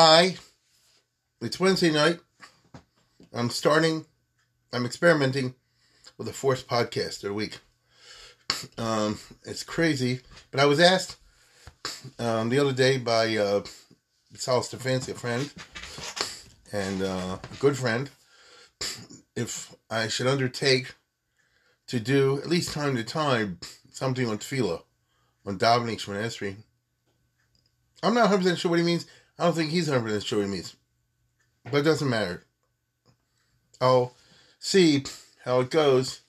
Hi, it's Wednesday night. I'm starting, I'm experimenting with a forced podcast a week. Um, it's crazy, but I was asked um, the other day by uh, Sal Stefanski, a friend and uh, a good friend, if I should undertake to do at least time to time something on tefillah, on davening Shemon Esrei. I'm not 100% sure what he means. I don't think he's 100% sure what he means. But it doesn't matter. I'll see how it goes.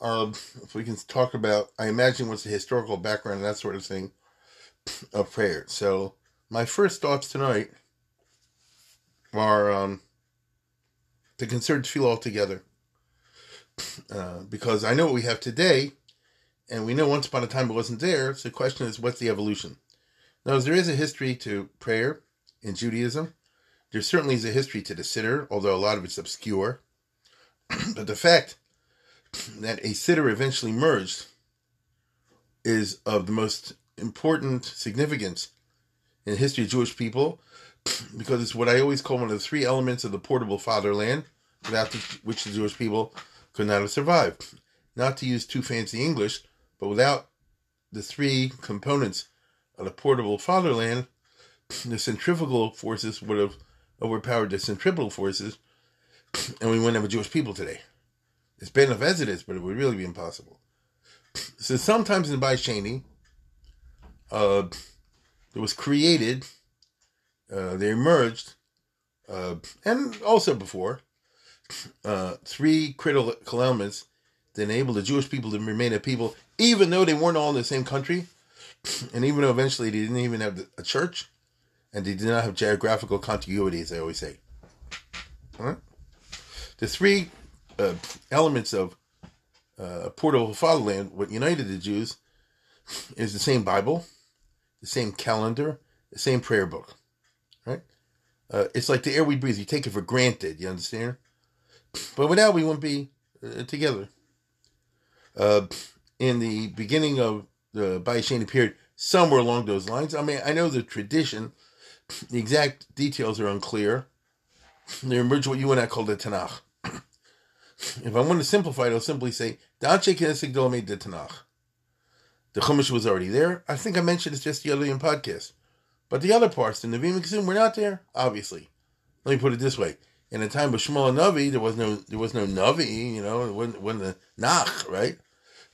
Um, if we can talk about, I imagine what's the historical background and that sort of thing of prayer. So, my first thoughts tonight are um, to consider to tefillah altogether. Uh, because I know what we have today, and we know once upon a time it wasn't there. So the question is, what's the evolution? Now, as there is a history to prayer in Judaism. There certainly is a history to the siddur, although a lot of it's obscure. but the fact that a siddur eventually merged is of the most important significance in the history of Jewish people because it's what I always call one of the three elements of the portable fatherland, without which the Jewish people could not have survived. Not to use too fancy English, but without the three components of the portable fatherland, the centrifugal forces would have overpowered the centripetal forces, and we wouldn't have a Jewish people today. It's enough as it is, but it would really be impossible. So sometimes in Bais Sheni, uh, it was created, uh, they emerged, uh, and also before, uh, three critical elements that enable the Jewish people to remain a people, even though they weren't all in the same country, and even though eventually they didn't even have a church, and they did not have geographical contiguity, as I always say. All right? The three uh, elements of uh, portable fatherland, what united the Jews, is the same Bible, the same calendar, the same prayer book. Right? Uh, it's like the air we breathe. You take it for granted. You understand? But without, we wouldn't be uh, together. Uh, in the beginning of the Bayesheni period, somewhere along those lines. I mean, I know the tradition, the exact details are unclear. They emerged what you and I call the Tanakh. if I want to simplify it, I'll simply say, Danshe Knesset made the Tanakh. The Chumash was already there. I think I mentioned it just the other podcast. But the other parts, the Nevi'im and were not there, obviously. Let me put it this way in the time of Shmuel and Navi, there was no there was no Navi, you know, it wasn't, wasn't the Nach, right?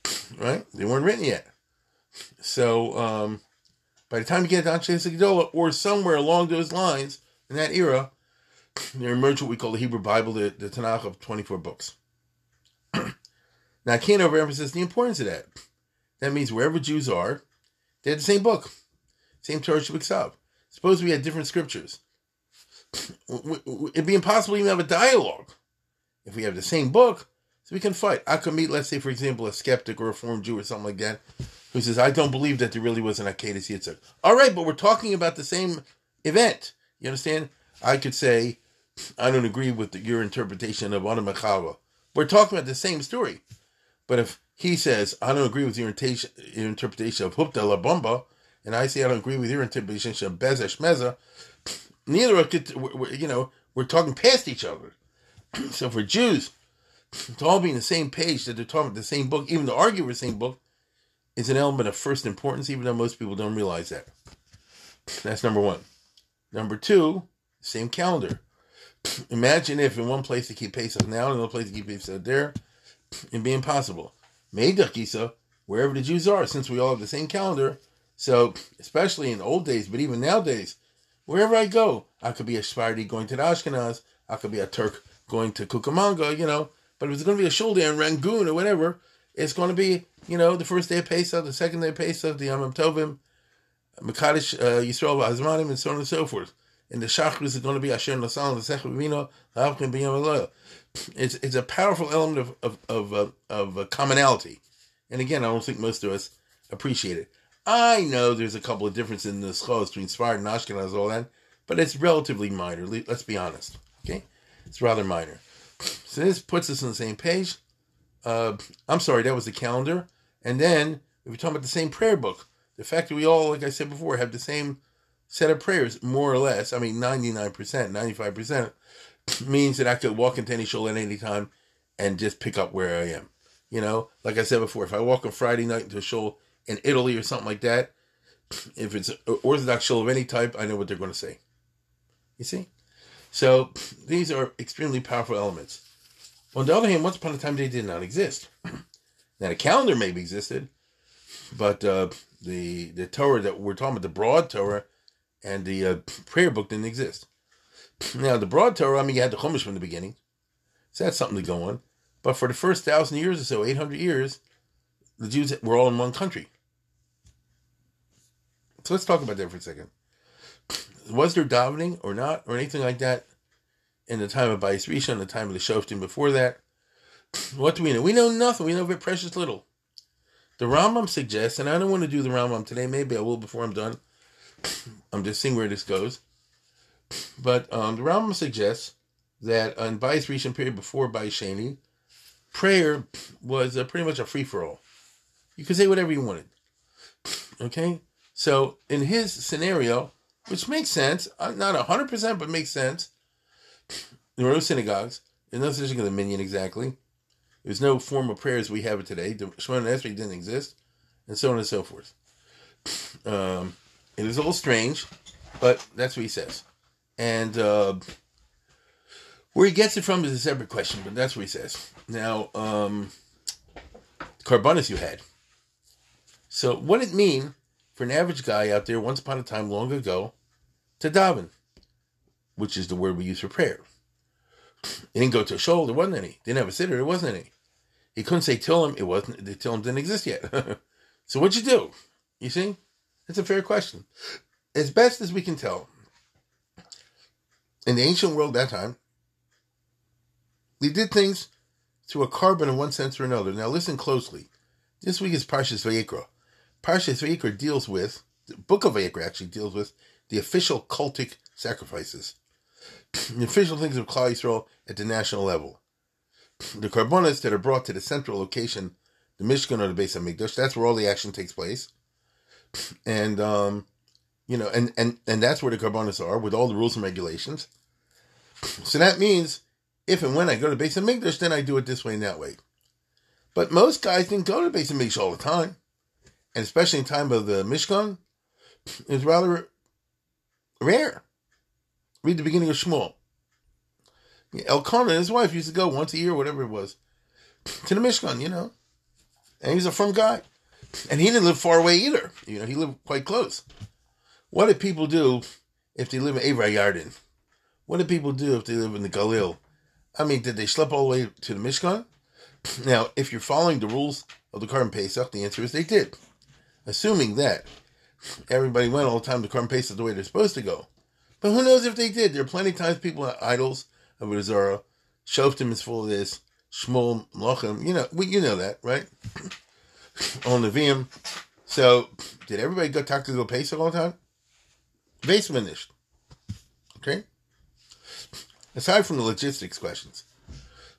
Right? They weren't written yet. So um, by the time you get to Anshe Gedola, or somewhere along those lines in that era, there emerged what we call the Hebrew Bible, the, the Tanakh of 24 books. now, I can't overemphasize the importance of that. That means wherever Jews are, they had the same book, same Torah Shabbat Suppose we had different scriptures it'd be impossible to even have a dialogue if we have the same book. So we can fight. I could meet, let's say, for example, a skeptic or a reformed Jew or something like that, who says, I don't believe that there really was an Akedah Yitzhak. All right, but we're talking about the same event. You understand? I could say, I don't agree with the, your interpretation of Adam Machava. We're talking about the same story. But if he says, I don't agree with your, interpretation of Hupta La Bomba, and I say, I don't agree with your interpretation of Bezesh Meza, neither of us you know, we're talking past each other. so for Jews to all be in the same page, that they're talking about the same book, even to argue with the same book, is an element of first importance, even though most people don't realize that. That's number one. Number two, same calendar. Imagine if in one place they keep Pesach now, another place they keep Pesach there, it'd be impossible. Meidach wherever the Jews are, since we all have the same calendar. So, especially in old days, but even nowadays, Wherever I go, I could be a Sephardi going to the Ashkenaz, I could be a Turk going to Cucamonga, you know. But if it's going to be a shoulder in Rangoon or whatever, it's going to be, you know, the first day of Pesach, the second day of Pesach, the Yom Tovim. Makadish uh, Yisrael Azmanim, and so on and so forth. And the Shachris is going to be Asher Nasal, the Sech Vino, Avkim B'Yam It's it's a powerful element of of of, uh, of uh, commonality, and again, I don't think most of us appreciate it. I know there's a couple of differences in the schos between Sfard and Ashkenaz, all that, but it's relatively minor. Let's be honest. Okay, it's rather minor. So this puts us on the same page. Uh, I'm sorry, that was the calendar. And then, if you're talking about the same prayer book, the fact that we all, like I said before, have the same set of prayers, more or less, I mean, 99%, 95%, means that I could walk into any shul at any time and just pick up where I am. You know, like I said before, if I walk on Friday night into a shul in Italy or something like that, if it's Orthodox shul of any type, I know what they're going to say. You see? So these are extremely powerful elements. On the other hand, once upon a time they did not exist. now the calendar maybe existed, but uh, the the Torah that we're talking about, the broad Torah, and the uh, prayer book didn't exist. Now the broad Torah, I mean, you had the Chumash from the beginning, so that's something to go on. But for the first thousand years or so, eight hundred years, the Jews were all in one country. So let's talk about that for a second. Was there davening or not, or anything like that in the time of Bais Rishon, the time of the Shoftim before that. What do we know? We know nothing. We know very precious little. The Rambam suggests, and I don't want to do the Rambam today. Maybe I will before I'm done. I'm just seeing where this goes. But um, the Rambam suggests that on Bais Rishon period before Bais Sheni, prayer was uh, pretty much a free for all. You could say whatever you wanted. Okay? So in his scenario, which makes sense, uh, not 100%, but makes sense, there were no synagogues. There's no such thing as a minyan exactly. There's no form of prayers we have it today. The Shemona Esrei didn't exist, and so on and so forth. Um, it is a little strange, but that's what he says. And uh, where he gets it from is a separate question, but that's what he says. Now, um, Korbanos you had. So, what did it mean for an average guy out there once upon a time long ago to daven, which is the word we use for prayer? He didn't go to a shul. There wasn't any. Didn't have a sitter. There wasn't any. He couldn't say him. It wasn't. The him didn't exist yet. so what'd you do? You see, it's a fair question. As best as we can tell, in the ancient world that time, they did things through a korban in one sense or another. Now listen closely. This week is Parshas Vayikra. Parshas Vayikra deals with the book of Vayikra actually deals with the official cultic sacrifices the official things of Klal Yisrael at the national level. The korbanos that are brought to the central location, the Mishkan or the Beis HaMikdash, that's where all the action takes place. And, um, you know, and, and, and that's where the korbanos are with all the rules and regulations. So that means if and when I go to Beis HaMikdash, then I do it this way and that way. But most guys didn't go to Beis HaMikdash all the time. And especially in time of the Mishkan, it's rather rare. Read the beginning of Shmuel. Elkanah and his wife used to go once a year, whatever it was, to the Mishkan, you know. And he was a firm guy. And he didn't live far away either. You know, he lived quite close. What did people do if they live in Avra Yarden? What did people do if they live in the Galil? I mean, did they schlep all the way to the Mishkan? Now, if you're following the rules of the Korban Pesach, the answer is they did. Assuming that everybody went all the time to Korban Pesach the way they're supposed to go. But who knows if they did? There are plenty of times people are idols of Zara. Shoftim is full of this. Shmuel, Melachim, you know, we, you know that, right? On the VM. So, did everybody go talk to go Pesach all the time? Basement Okay? Aside from the logistics questions.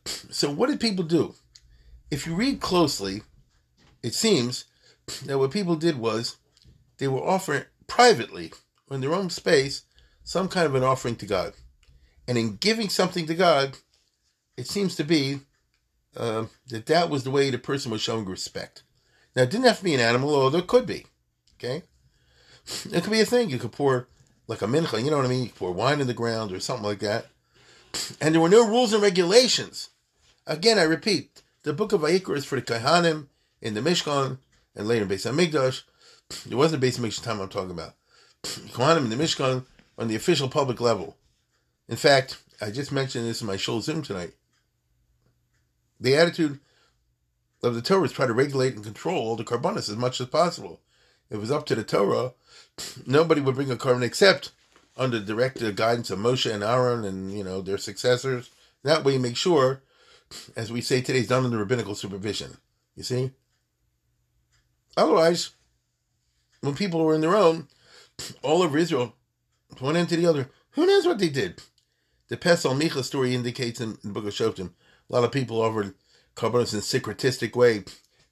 So, what did people do? If you read closely, it seems that what people did was they were offering privately, in their own space, some kind of an offering to God. And in giving something to God, it seems to be uh, that that was the way the person was showing respect. Now, it didn't have to be an animal, although it could be. Okay? It could be a thing. You could pour like a mincha, you know what I mean? You pour wine in the ground or something like that. And there were no rules and regulations. Again, I repeat, the book of Vayikra is for the Kohanim in the Mishkan and later in Beis HaMikdash. It wasn't Beis HaMikdash time I'm talking about. Kohanim in the Mishkan on the official public level. In fact, I just mentioned this in my show Zoom tonight. The attitude of the Torah is try to regulate and control all the korbanos as much as possible. If it was up to the Torah, nobody would bring a korban except under direct guidance of Moshe and Aaron and you know their successors. That way, make sure, as we say today, it's done under rabbinical supervision. You see. Otherwise, when people were in their own, all over Israel, one end to the other, who knows what they did? The Pesel Micha story indicates in the book of Shoftim, a lot of people offered korbanos in a syncretistic way.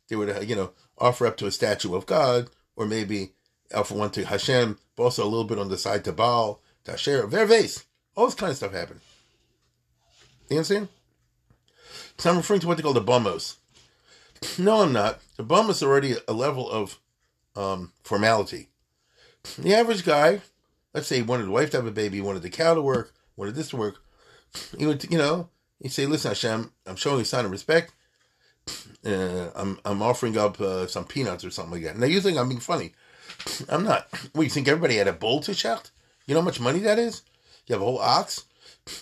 They would, uh, you know, offer up to a statue of God, or maybe offer one to Hashem, but also a little bit on the side to Baal, to Asher, Verves. All this kind of stuff happened. You understand? So I'm referring to what they call the bumos. No, I'm not. The bum is already a level of um, formality. The average guy, let's say, he wanted the wife to have a baby, wanted the cow to work, wanted this to work. He would, you know, he'd say, "Listen, Hashem, I'm showing a sign of respect. Uh, I'm I'm offering up uh, some peanuts or something like that." Now you think I'm being funny? I'm not. What you think? Everybody had a bull to shacht? You know how much money that is? You have a whole ox,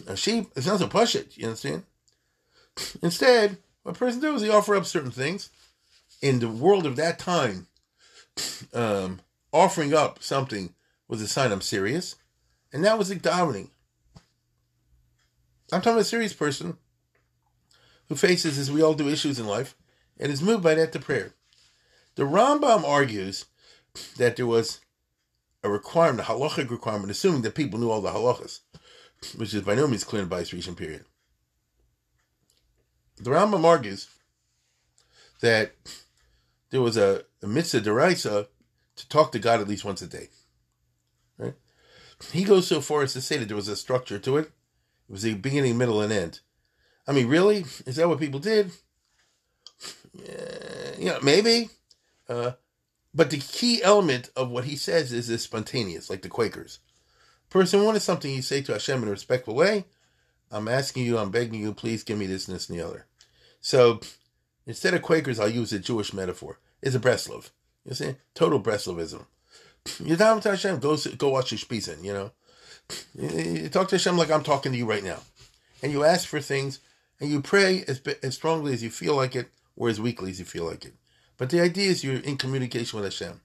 a sheep. It's not to push it. You understand? Instead, what a person does is he offer up certain things. In the world of that time, um, offering up something was a sign I'm serious, and that was davening. I'm talking about a serious person who faces, as we all do, issues in life and is moved by that to prayer. The Rambam argues that there was a requirement, a halachic requirement, assuming that people knew all the halachas, which is by no means clear in the Bais period. The Rambam argues that there was a, a mitzvah deraisa to talk to God at least once a day. Right? He goes so far as to say that there was a structure to it. It was a beginning, middle, and end. I mean, really? Is that what people did? Yeah, you know, maybe. Uh, but the key element of what he says is this spontaneous, like the Quakers. Person wanted something you say to Hashem in a respectful way. I'm asking you, I'm begging you, please give me this and this and the other. So instead of Quakers, I'll use a Jewish metaphor. It's a Breslov. You see? Total Breslovism. You down to Hashem, go, go watch your Spizen, you know? You talk to Hashem like I'm talking to you right now. And you ask for things, and you pray as, as strongly as you feel like it, or as weakly as you feel like it. But the idea is you're in communication with Hashem.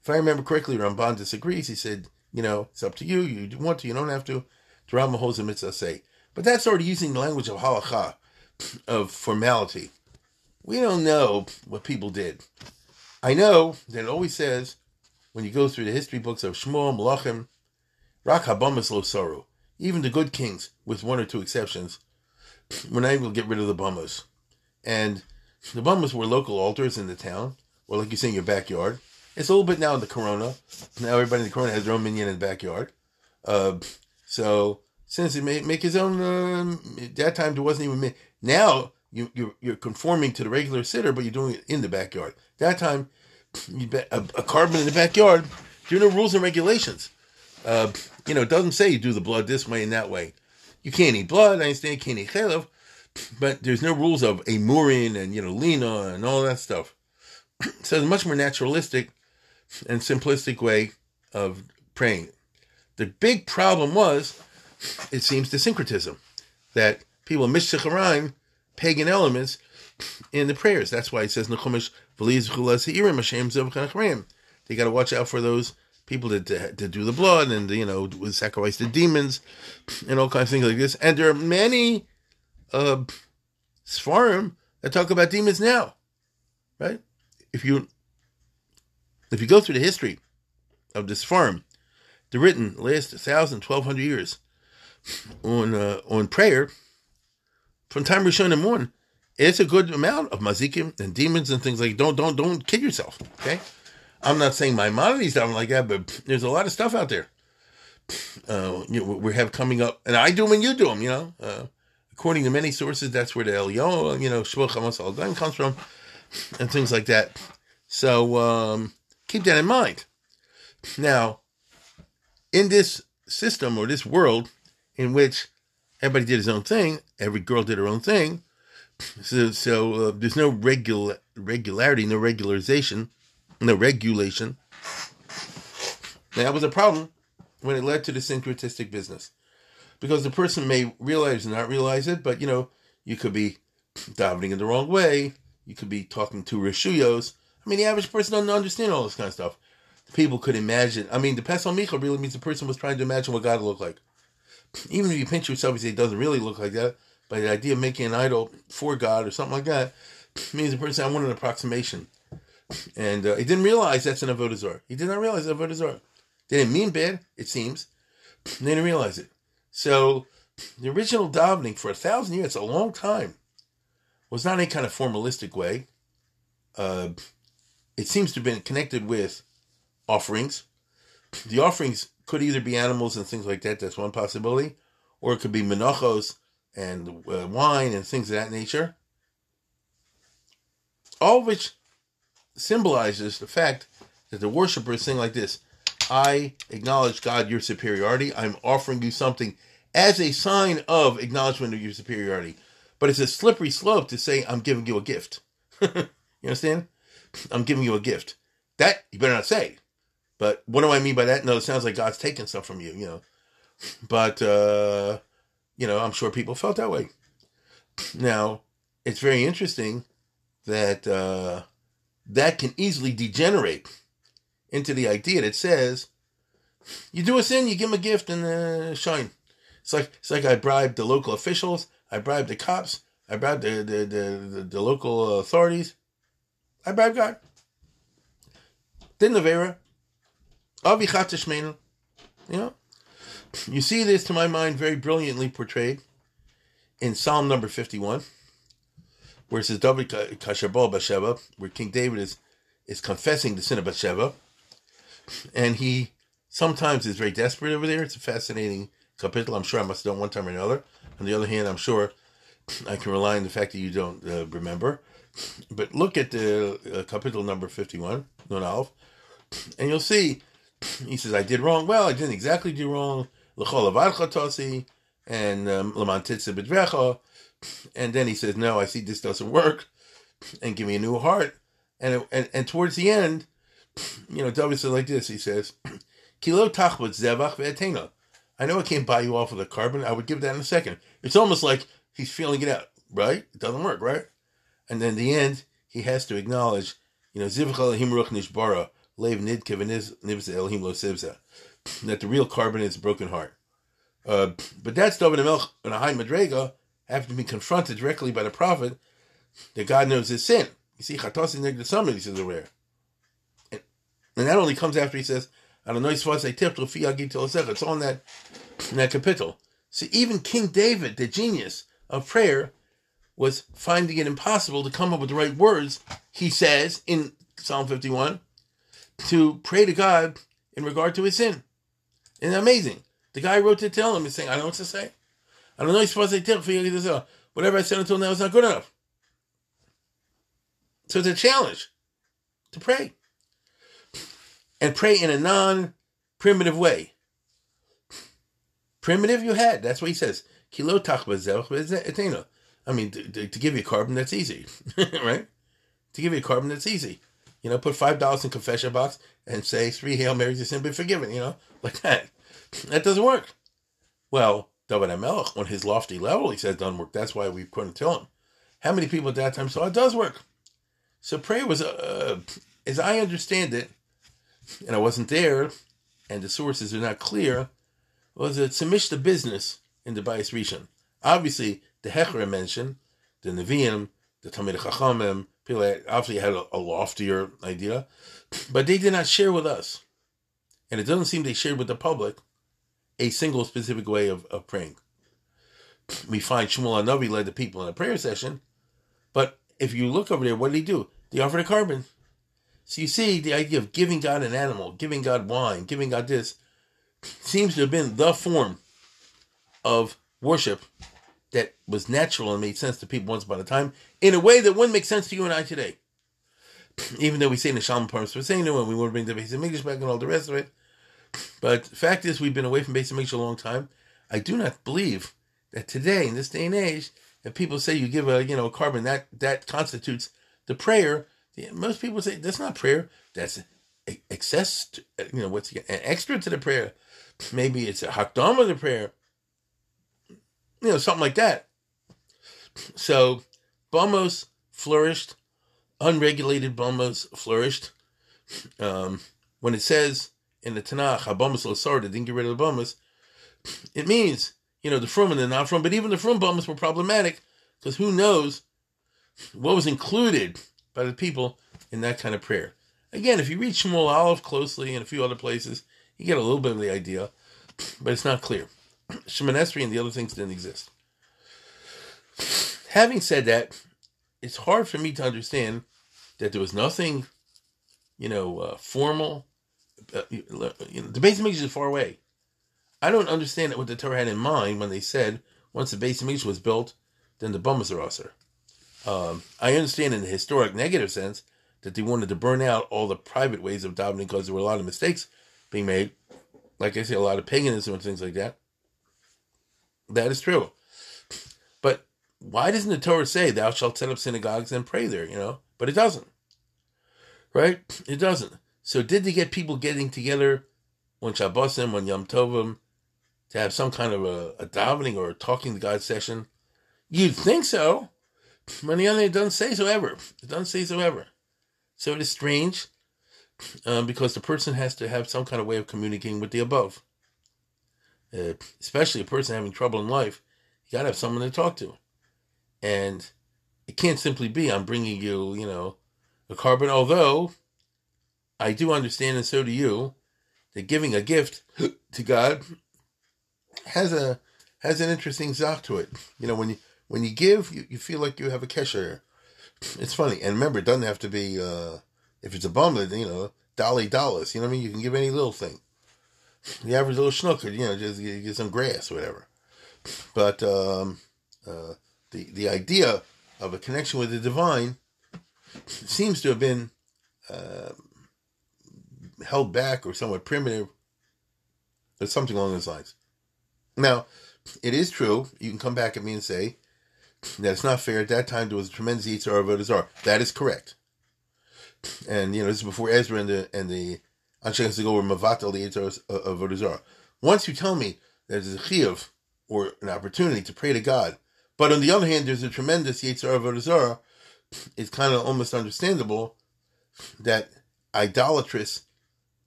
If I remember correctly, Ramban disagrees. He said, you know, it's up to you. You want to, you don't have to. Drama holds a mitzvah say. But that's already using the language of halacha, of formality. We don't know what people did. I know that it always says, when you go through the history books of Shmuel, Malachim, Rak Lo Soru, even the good kings, with one or two exceptions, were not able to get rid of the bummers. And the bummers were local altars in the town, or like you say in your backyard. It's a little bit now in the Corona. Now everybody in the Corona has their own minyan in the backyard. Uh, so since he make, make his own, at that time there wasn't even me. now you you're, you're conforming to the regular sitter, but you're doing it in the backyard. That time, a, a korban in the backyard. There are no rules and regulations. Uh, you know, it doesn't say you do the blood this way and that way. You can't eat blood. I understand you can't eat chalev, but there's no rules of a murin and you know lina and all that stuff. so it's a much more naturalistic and simplistic way of praying. The big problem was, it seems, the syncretism that people mishchacharim pagan elements in the prayers. That's why it says Nechumash They got to watch out for those people that to, do the blood and you know sacrifice the demons and all kinds of things like this. And there are many uh, svarim that talk about demons now, right? If you if you go through the history of this farm, they're written last 1,000, 1,200 years on uh, on prayer from time Rishon one, it's a good amount of mazikim and demons and things like don't don't don't kid yourself. Okay, I'm not saying Maimonides something like that, but there's a lot of stuff out there. Uh, you know, we have coming up, and I do them and you do them. You know, uh, according to many sources, that's where the Elyon, you know, Shmuel comes from, and things like that. So um, keep that in mind. Now, in this system or this world in which everybody did his own thing. Every girl did her own thing. So, so uh, there's no regular regularity, no regularization, no regulation. that was a problem when it led to the syncretistic business, because the person may realize or not realize it, but you know, you could be davening in the wrong way. You could be talking to reshuyos. I mean, the average person doesn't understand all this kind of stuff. people could imagine. I mean, the Pesel Micha really means the person was trying to imagine what God looked like. Even if you pinch yourself and say it doesn't really look like that, but the idea of making an idol for God or something like that means the person I want an approximation. And uh, he didn't realize that's an avodah zarah. He did not realize avodah zarah. They didn't mean bad, it seems. They didn't realize it. So the original davening for a thousand years, a long time, was not any kind of formalistic way. Uh, it seems to have been connected with offerings. The offerings could either be animals and things like that. That's one possibility, or it could be menachos and uh, wine and things of that nature. All of which symbolizes the fact that the worshiper is saying like this: "I acknowledge God, your superiority. I'm offering you something as a sign of acknowledgement of your superiority." But it's a slippery slope to say, "I'm giving you a gift." you understand? I'm giving you a gift. That you better not say. But what do I mean by that? No, it sounds like God's taking stuff from you, you know. But uh, you know, I'm sure people felt that way. Now, it's very interesting that uh, that can easily degenerate into the idea that says you do a sin, you give them a gift, and uh, shine. It's like it's like I bribed the local officials, I bribed the cops, I bribed the the the, the, the local authorities. I bribed God. Then Nevera. Avichatishmenu. You know? You see this, to my mind, very brilliantly portrayed in Psalm number 51, where it says, David Kashabal Bathsheba, where King David is, is confessing the sin of Bathsheba. And he sometimes is very desperate over there. It's a fascinating capital. I'm sure I must have done one time or another. On the other hand, I'm sure I can rely on the fact that you don't uh, remember. But look at the uh, capital number 51, Nun Alf, and you'll see he says, I did wrong. Well, I didn't exactly do wrong. And um, and then he says, No, I see this doesn't work. And give me a new heart. And, and, and towards the end, you know, David says like this he says, Kilo tachbot zevach ve'etena. I know I can't buy you off with a korban. I would give that in a second. It's almost like he's feeling it out, right? It doesn't work, right? And then the end, he has to acknowledge, you know, Zivchal Himruch Nishbara, Lev Nidkev Nivza Elohim Lo Sivza, that the real korban is broken heart. Uh, but that's David Melch and a high Madrega have to be confronted directly by the prophet that God knows his sin. You see, Chatos is somebody says aware. And, and that only comes after he says, I don't know, it's on that, in that capital. See, even King David, the genius of prayer, was finding it impossible to come up with the right words, he says in Psalm 51, to pray to God in regard to his sin. Isn't amazing? The guy wrote to tell him, he's saying, I don't know what to say. I don't know, he's supposed to tell for whatever I said until now is not good enough. So it's a challenge to pray. And pray in a non primitive way. Primitive you had, that's what he says. Kilo I mean, to, to give you korban, that's easy, right? To give you korban, that's easy. You know, put five dollars in confession box and say three Hail Marys are sin be forgiven. You know, like that. That doesn't work. Well, David Amelech, on his lofty level, he says doesn't work. That's why we couldn't tell him. How many people at that time saw it does work? So prayer was, uh, as I understand it, and I wasn't there, and the sources are not clear, was a tzimishta business in the Bayis Rishon. Obviously, the Hecher mentioned, the Nevi'im, the Talmid Chachamim, people obviously had a, a, loftier idea, but they did not share with us. And it doesn't seem they shared with the public a single specific way of, of praying. We find Shmuel Navi led the people in a prayer session, but if you look over there, what did he do? They offered a korban. So you see, the idea of giving God an animal, giving God wine, giving God this, seems to have been the form of worship that was natural and made sense to people once upon a time in a way that wouldn't make sense to you and I today. Even though we say in the Shalom Params for saying and we want to bring the Beis English back and all the rest of it. But fact is, we've been away from Beis English a long time. I do not believe that today, in this day and age, if people say you give a you know a korban that that constitutes the prayer, most people say that's not prayer. That's excess. To, you know what's an extra to the prayer. Maybe it's a hakdam of the prayer you know, something like that. So, Bumos flourished, unregulated Bumos flourished. Um, when it says in the Tanakh, Habamas they didn't get rid of the Bamas, it means, you know, the from and the not from, but even the from Bamas were problematic because who knows what was included by the people in that kind of prayer. Again, if you read Shmuel Aleph closely and a few other places, you get a little bit of the idea, but it's not clear. Shemoneshri and the other things didn't exist. Having said that, it's hard for me to understand that there was nothing, you know, uh, formal. Uh, you know, the base of is far away. I don't understand what the Torah had in mind when they said once the base of was built, then the Bumas are usher. Um, I understand in the historic negative sense that they wanted to burn out all the private ways of davening because there were a lot of mistakes being made. Like I say, a lot of paganism and things like that. That is true. Why doesn't the Torah say, Thou shalt set up synagogues and pray there, you know? But it doesn't. Right? It doesn't. So did they get people getting together on Shabbosim, on Yom Tovim, to have some kind of a, a davening or a talking to God session? You'd think so. But it doesn't say so ever. It doesn't say so ever. So it is strange um, because the person has to have some kind of way of communicating with the above. Uh, especially a person having trouble in life, you gotta have someone to talk to. And it can't simply be, I'm bringing you, you know, a korban. Although I do understand, and so do you, that giving a gift to God has a has an interesting zach to it. You know, when you when you give, you, you feel like you have a kesher. It's funny, and remember, it doesn't have to be. Uh, if it's a bum, you know, dolly dollars. You know what I mean? You can give any little thing. The average little schnooker, you know, just get, get some grass or whatever. But um, uh, the the idea of a connection with the divine seems to have been uh, held back or somewhat primitive, or something along those lines. Now, it is true. You can come back at me and say that it's not fair. At that time, there was a tremendous Yitzhar of Vodazar. That is correct and you know this is before Ezra and the and the Anshe to go were Mavatal the Yitzhar of Vodazara. Once you tell me there's a chiyuv or an opportunity to pray to God, but on the other hand, there's a tremendous Yitzhar of Vodazara, it's kind of almost understandable that idolatrous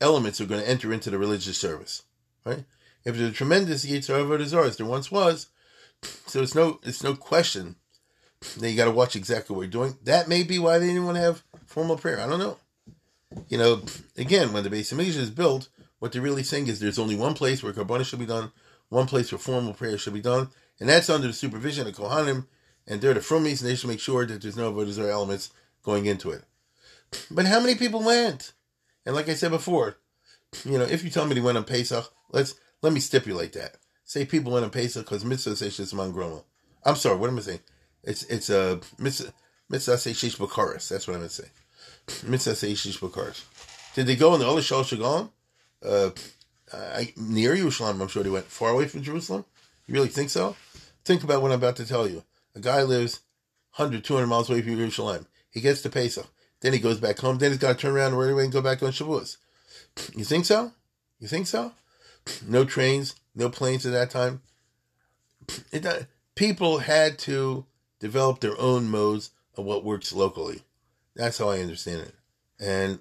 elements are going to enter into the religious service, right? If there's a tremendous Yitzhar of Vodazara, as there once was, so it's no it's no question that you got to watch exactly what you're doing. That may be why they didn't want to have formal prayer. I don't know. You know, again, when the base of is built, what they're really saying is there's only one place where Karbana should be done, one place where formal prayer should be done, and that's under the supervision of Kohanim, and they're the Frumis, and they should make sure that there's no Avodah elements going into it. But how many people went? And like I said before, you know, if you tell me they went on Pesach, let's let me stipulate that. Say people went on Pesach because mitzvah says Shishman Groma. I'm sorry, what am I saying? It's it's a mitzvah mitzvah say shish bakaris. That's what I'm gonna say. Mitzvah say shish bakaris. Did they go in the other shal? Uh, I, near Jerusalem, I'm sure they went far away from Jerusalem. You really think so? Think about what I'm about to tell you. A guy lives 100, 200 miles away from Jerusalem. He gets to Pesach. Then he goes back home. Then he's got to turn around right away and go back on Shavuos. You think so? You think so? No trains, no planes at that time. It, people had to develop their own modes of what works locally. That's how I understand it. And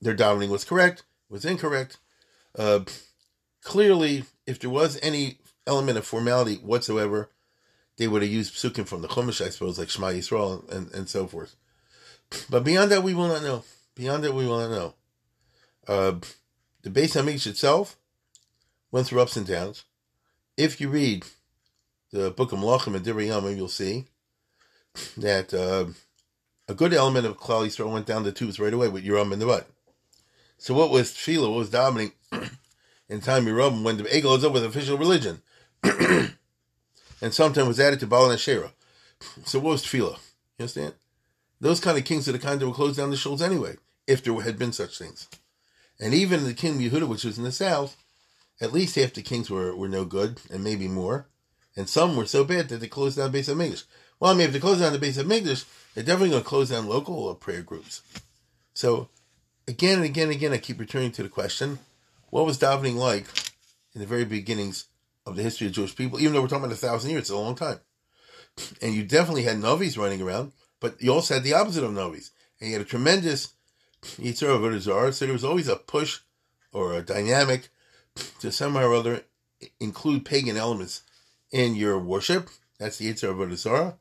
their davening was correct, was incorrect. Uh, clearly, if there was any element of formality whatsoever, they would have used psukim from the Chumash, I suppose, like Shema Yisrael and, and so forth. But beyond that, we will not know. Beyond that, we will not know. Uh, the Beis Hamikdash itself went through ups and downs. If you read the book of Malachim and Divrei Yamim, you'll see that uh, a good element of Klal Yisrael went down the tubes right away with Yeram and the Bud. So what was Tefillah, what was dominating in time Yeram when the Egel was up with official religion? and sometimes was added to Baal and Asherah. So what was Tefillah? You understand? Those kind of kings are the kind that would close down the shuls anyway, if there had been such things. And even the king Yehuda, which was in the south, at least half the kings were, were no good, and maybe more. And some were so bad that they closed down base of. Well, I mean, if they close down the base of they're definitely going to close down local uh, prayer groups. So, again and again and again, I keep returning to the question what was davening like in the very beginnings of the history of Jewish people? Even though we're talking about a thousand years, it's a long time. And you definitely had novices running around, but you also had the opposite of novices. And you had a tremendous Yitzhak Avodah Zarah. So there was always a push or a dynamic to somehow or other include pagan elements in your worship. That's the Yitzhak Avodah Zarah.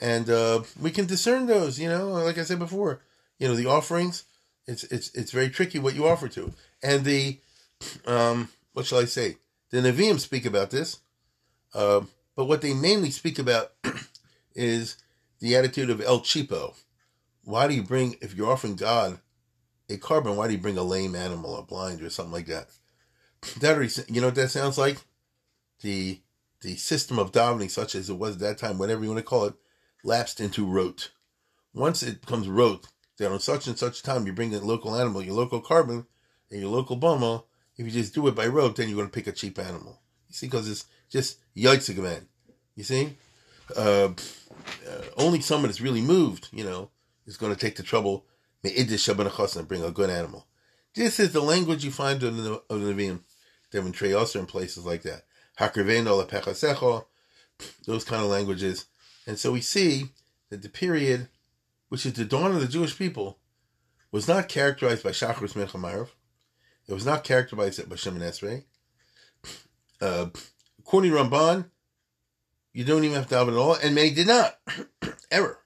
And uh, we can discern those, you know, like I said before, you know, the offerings, it's it's it's very tricky what you offer to. And the, um, what shall I say? The Nevi'im speak about this, uh, but what they mainly speak about is the attitude of El Cheapo. Why do you bring, if you're offering God a korban, why do you bring a lame animal, a blind, or something like that? That you know what that sounds like? The the system of davening, such as it was at that time, whatever you want to call it, lapsed into rote. Once it becomes rote, that on such and such time you bring the local animal, your local korban, and your local boma, if you just do it by rote, then you're going to pick a cheap animal. You see, because it's just yaitzig man. You see? Uh, uh, only someone that's really moved, you know, is going to take the trouble and bring a good animal. This is the language you find in the, of the Nevi'im. Devon Trey also in places like that. those kind of languages. And so we see that the period, which is the dawn of the Jewish people, was not characterized by Shachris Melchamayrav. It was not characterized by Shemona Esrei. Uh, according to Ramban, you don't even have to daven at all, and many did not. ever,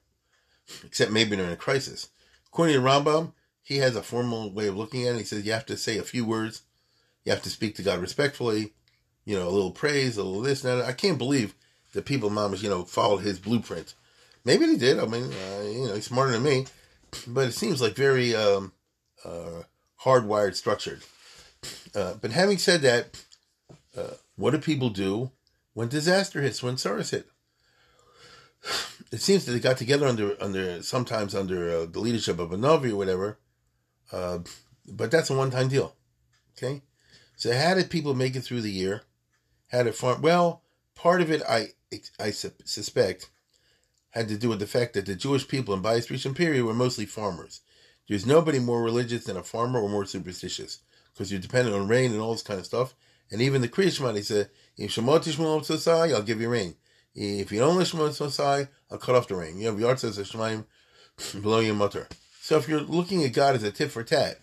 Except maybe during a crisis. According to Rambam, he has a formal way of looking at it. He says you have to say a few words. You have to speak to God respectfully. You know, a little praise, a little this and that. I can't believe that people, mamas, you know, followed his blueprint. Maybe they did. I mean, uh, you know, he's smarter than me. But it seems like very um, uh, hardwired, structured. Uh, but having said that, uh, what do people do when disaster hits, when SARS hit? It seems that they got together under, under sometimes under uh, the leadership of a Navi or whatever, uh, but that's a one-time deal. Okay, so how did people make it through the year? How did farm? Well, part of it I I suspect had to do with the fact that the Jewish people in Bayis Rishon period were mostly farmers. There's nobody more religious than a farmer or more superstitious because you're dependent on rain and all this kind of stuff. And even the Kriya he said, "If I'll give you rain. If you don't listen to Shemot I'll cut off the rain." You have Yard says Shemaim below your mutter. So if you're looking at God as a tit for tat,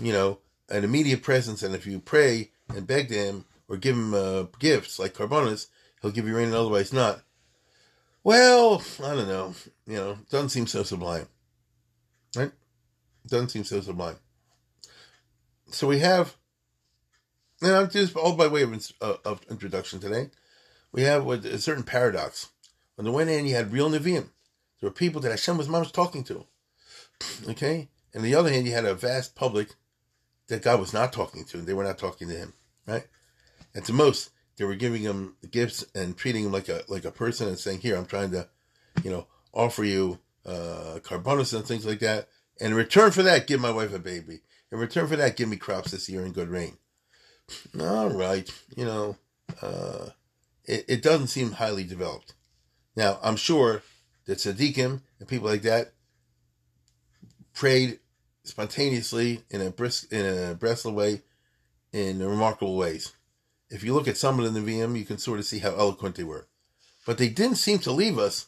you know, an immediate presence, and if you pray and beg to Him or give Him uh, gifts like korbanos, He'll give you rain, and otherwise not. Well, I don't know. You know, doesn't seem so sublime? Doesn't seem so sublime. So we have, and I'm just all by way of, uh, of introduction today. We have a certain paradox. On the one hand, you had real Nevi'im. There were people that Hashem was mom's talking to. Okay? And on the other hand, you had a vast public that God was not talking to, and they were not talking to him. Right? And to most, they were giving him gifts and treating him like a like a person and saying, "Here, I'm trying to, you know, offer you uh korbanos and things like that. In return for that, give my wife a baby. In return for that, give me crops this year and good rain." All right, you know, uh, it, it doesn't seem highly developed. Now, I'm sure that tzaddikim and people like that prayed spontaneously in a brisk, in a Breslov way, in remarkable ways if you look at some of the VM, you can sort of see how eloquent they were. But they didn't seem to leave us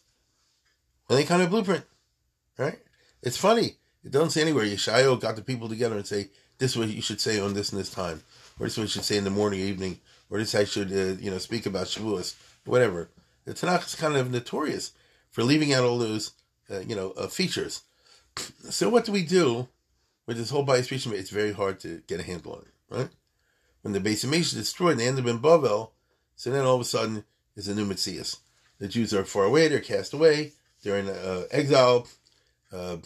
any kind of blueprint, right? It's funny. It doesn't say anywhere. Yeshayahu got the people together and say, this is what you should say on this and this time, or this is what you should say in the morning or evening, or this I should, uh, you know, speak about Shavuos, whatever. The Tanakh is kind of notorious for leaving out all those, uh, you know, uh, features. So what do we do with this whole bias feature? It's very hard to get a handle on it, right? when the base of is destroyed and they end up in Bavel, so then all of a sudden there's a new Metzias. The Jews are far away, they're cast away, they're in uh, exile. Uh,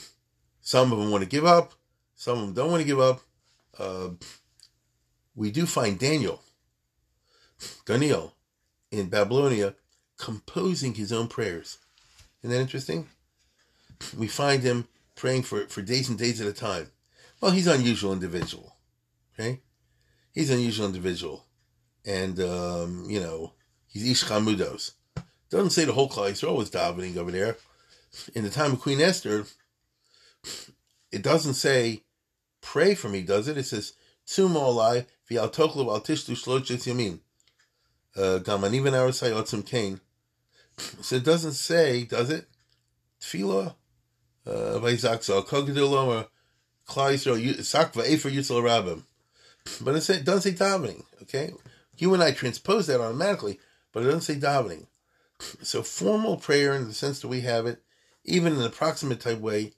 some of them want to give up, some of them don't want to give up. Uh, we do find Daniel, Daniel, in Babylonia, composing his own prayers. Isn't that interesting? We find him praying for, for days and days at a time. Well, he's an unusual individual. Okay? he's an unusual individual. And, um, you know, he's Ish Chamudos. Doesn't say the whole Klal Yisrael was davening over there. In the time of Queen Esther, it doesn't say, pray for me, does it? It says, Tzum olai v'al toklu al tishtu shloches yamin. Uh, Gaman even our sayotzim kain. So it doesn't say, does it? Tefillah, uh, v'izak so kol Klal Yisrael sakva efer yitzel rabim, but it doesn't say davening. Okay, you and I transpose that automatically, but it doesn't say davening. So formal prayer, in the sense that we have it, even in an approximate type way,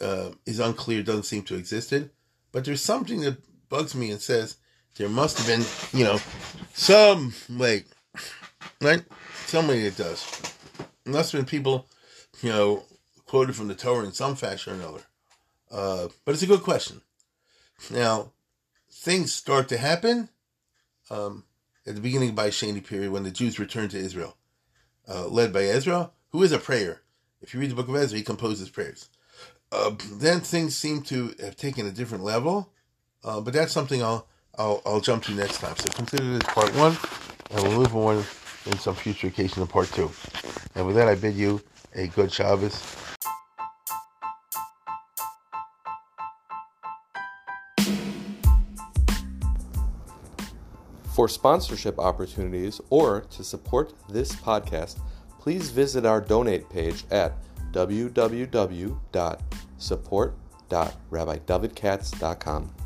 uh, is unclear. Doesn't seem to existed. But there's something that bugs me and says there must have been, you know, some way, right? Somebody it does. There must have been people, you know, quoted from the Torah in some fashion or another. Uh, but it's a good question. Now, things start to happen um, at the beginning Bais Sheni period when the Jews returned to Israel, uh, led by Ezra, who is a prayer. If you read the book of Ezra, he composes prayers. Uh, then things seem to have taken a different level, uh, but that's something I'll, I'll I'll jump to next time. So consider this part one, and we'll move on in some future occasion to part two. And with that, I bid you a good Shabbos. For sponsorship opportunities or to support this podcast, please visit our donate page at www support.rabbidavidkatz.com.